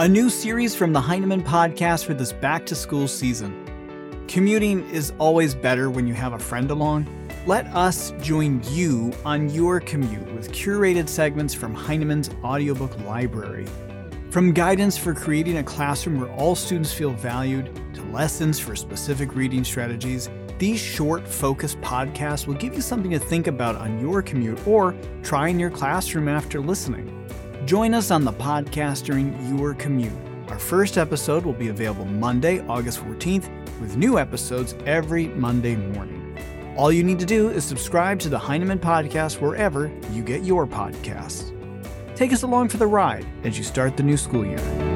a new series from the Heinemann podcast for this back to school season. Commuting is always better when you have a friend along. Let us join you on your commute with curated segments from Heinemann's audiobook library. From guidance for creating a classroom where all students feel valued to lessons for specific reading strategies, these short, focused podcasts will give you something to think about on your commute or try in your classroom after listening. Join us on the podcast during your commute. Our first episode will be available Monday, August 14th, with new episodes every Monday morning. All you need to do is subscribe to the Heinemann Podcast wherever you get your podcasts. Take us along for the ride as you start the new school year.